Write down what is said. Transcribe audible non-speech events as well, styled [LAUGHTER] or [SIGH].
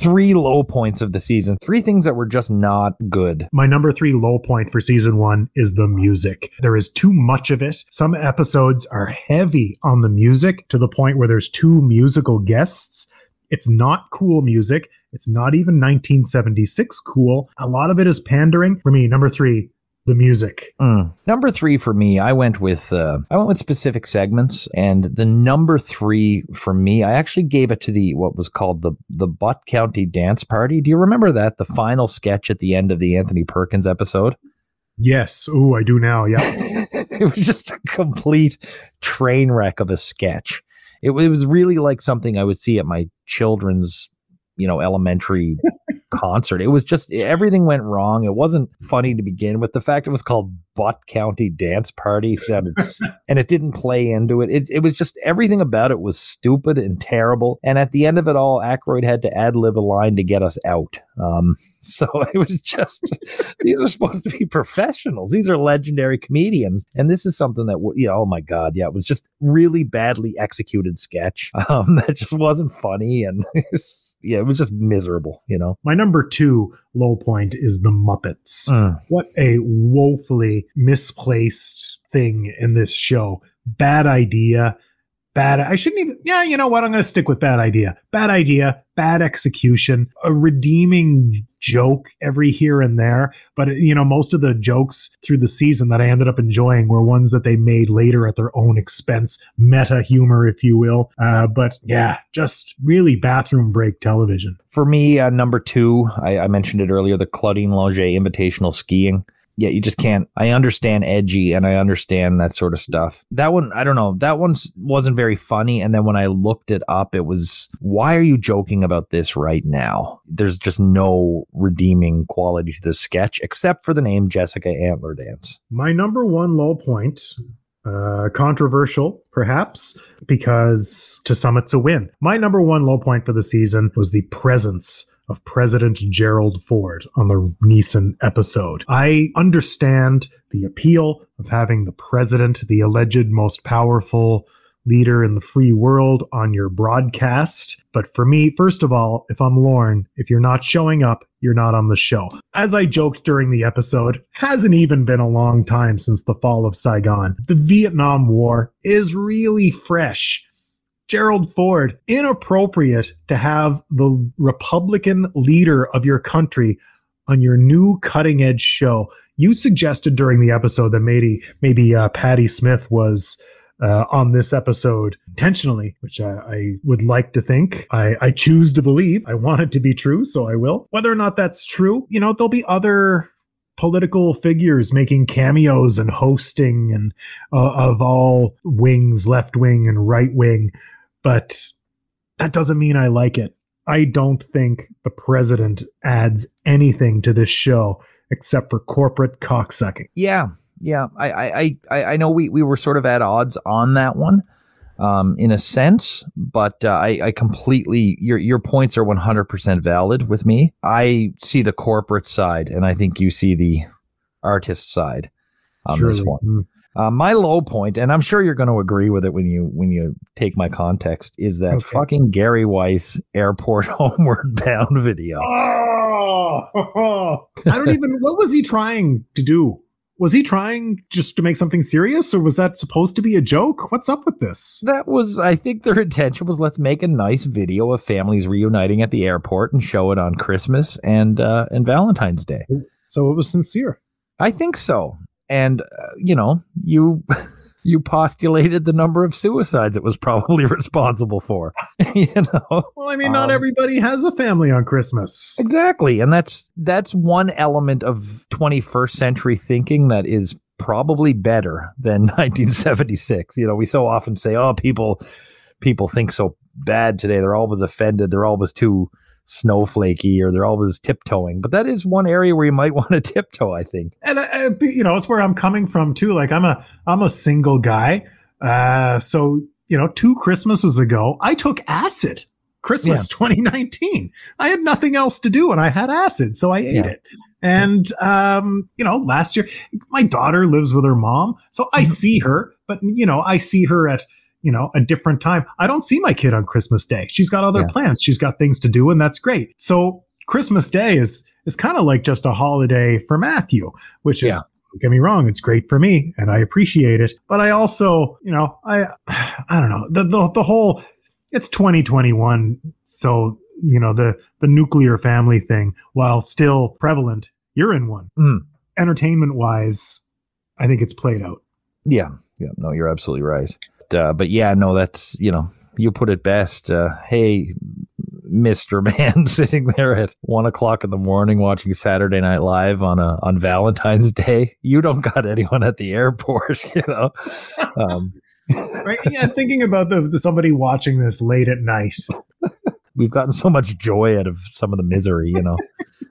three low points of the season, three things that were just not good. My number three low point for season one is the music. There is too much of it. Some episodes are heavy on the music to the point where there's two musical guests. It's not cool music. It's not even 1976 cool. A lot of it is pandering. For me, number three, the music. Mm. Number three for me, I went with uh, I went with specific segments, and the number three for me, I actually gave it to the what was called the the Butt County Dance Party. Do you remember that the final sketch at the end of the Anthony Perkins episode? Yes. Oh, I do now. Yeah. [LAUGHS] it was just a complete train wreck of a sketch. It, it was really like something I would see at my children's, you know, elementary concert. It was just everything went wrong. It wasn't funny to begin with. The fact it was called Butt County Dance Party sounded, [LAUGHS] and it didn't play into it. it. It was just everything about it was stupid and terrible. And at the end of it all, Aykroyd had to ad lib a line to get us out. Um, [LAUGHS] so it was just these are supposed to be professionals. These are legendary comedians, and this is something that you know. Oh my god, yeah, it was just really badly executed sketch [LAUGHS] um, that just wasn't funny, and yeah, it was just miserable. You know, my number two low point is the Muppets. Mm. What a woefully misplaced thing in this show. Bad idea bad i shouldn't even yeah you know what? I'm going to stick with bad idea. Bad idea bad execution a redeeming joke every here and there. But you know most of the jokes through the season that i ended up enjoying were ones that they made later at their own expense meta humor if you will. Uh, but yeah just really bathroom break television. For me uh, number two I, I mentioned it earlier the claudine longet invitational skiing yeah, you just can't. I understand edgy and I understand that sort of stuff. That one, I don't know. That one wasn't very funny. And then when I looked it up, it was, why are you joking about this right now? There's just no redeeming quality to the sketch except for the name Jessica Antler Dance. My number one low point uh, controversial, perhaps, because to some it's a win. My number one low point for the season was the presence of President Gerald Ford on the Nessen episode. I understand the appeal of having the president, the alleged most powerful leader in the free world, on your broadcast. But for me, first of all, if I'm Lorne, if you're not showing up, you're not on the show. As I joked during the episode, hasn't even been a long time since the fall of Saigon. The Vietnam War is really fresh. Gerald Ford, inappropriate to have the Republican leader of your country on your new cutting edge show. You suggested during the episode that maybe maybe uh, Patti Smith was uh, on this episode intentionally, which I, I would like to think. I, I choose to believe. I want it to be true, so I will. Whether or not that's true, you know, there'll be other political figures making cameos and hosting and uh, of all wings, left wing and right wing but that doesn't mean I like it. I don't think the president adds anything to this show except for corporate cocksucking. Yeah, yeah. I I I, I know we, we were sort of at odds on that one, um, in a sense, but uh, I I completely your your points are one hundred percent valid with me. I see the corporate side, and I think you see the artist side on Surely. this one. Mm. Uh, my low point, and I'm sure you're going to agree with it when you when you take my context, is that okay. fucking Gary Weis airport [LAUGHS] homeward bound video. Oh, [LAUGHS] I don't even. What was he trying to do? Was he trying just to make something serious, or was that supposed to be a joke? What's up with this? That was, I think, their intention was let's make a nice video of families reuniting at the airport and show it on Christmas and uh, and Valentine's Day. So it was sincere. I think so and uh, you know you [LAUGHS] you postulated the number of suicides it was probably [LAUGHS] responsible for [LAUGHS] you know? Well i mean not um, everybody has a family on christmas. Exactly and that's that's one element of 21st century thinking that is probably better than [LAUGHS] 1976 you know we so often say oh people people think so bad today. They're always offended. They're always too snowflakey or they're always tiptoeing. But that is one area where you might [LAUGHS] want to tiptoe, I think. And uh, uh you know, it's where I'm coming from too. Like I'm a I'm a single guy, uh, so you know, two Christmases ago, I took acid. Christmas yeah. 2019. I had nothing else to do and I had acid, so I ate yeah. it. And um, you know, last year my daughter lives with her mom, so I mm-hmm. see her, but you know, I see her at you know, a different time. I don't see my kid on Christmas Day. She's got other Yeah. plans. She's got things to do, and that's great. So Christmas Day is is kind of like just a holiday for Matthew, which is Yeah. don't get me wrong, it's great for me and I appreciate it. But I also, you know, I I don't know. The the, the whole it's 2021, so you know, the the nuclear family thing, while still prevalent, you're in one. Mm. Entertainment wise, I think it's played out. Yeah, yeah, no, you're absolutely right. Uh, but yeah, no, that's you know, you put it best. Uh, hey, Mister [LAUGHS] Man, sitting there at one o'clock in the morning watching Saturday Night Live on a on Valentine's Day. You don't got anyone at the airport, [LAUGHS] you know. Um, [LAUGHS] Right? yeah, thinking about the, the somebody watching this late at night. we've gotten so much joy out of some of the misery, you know.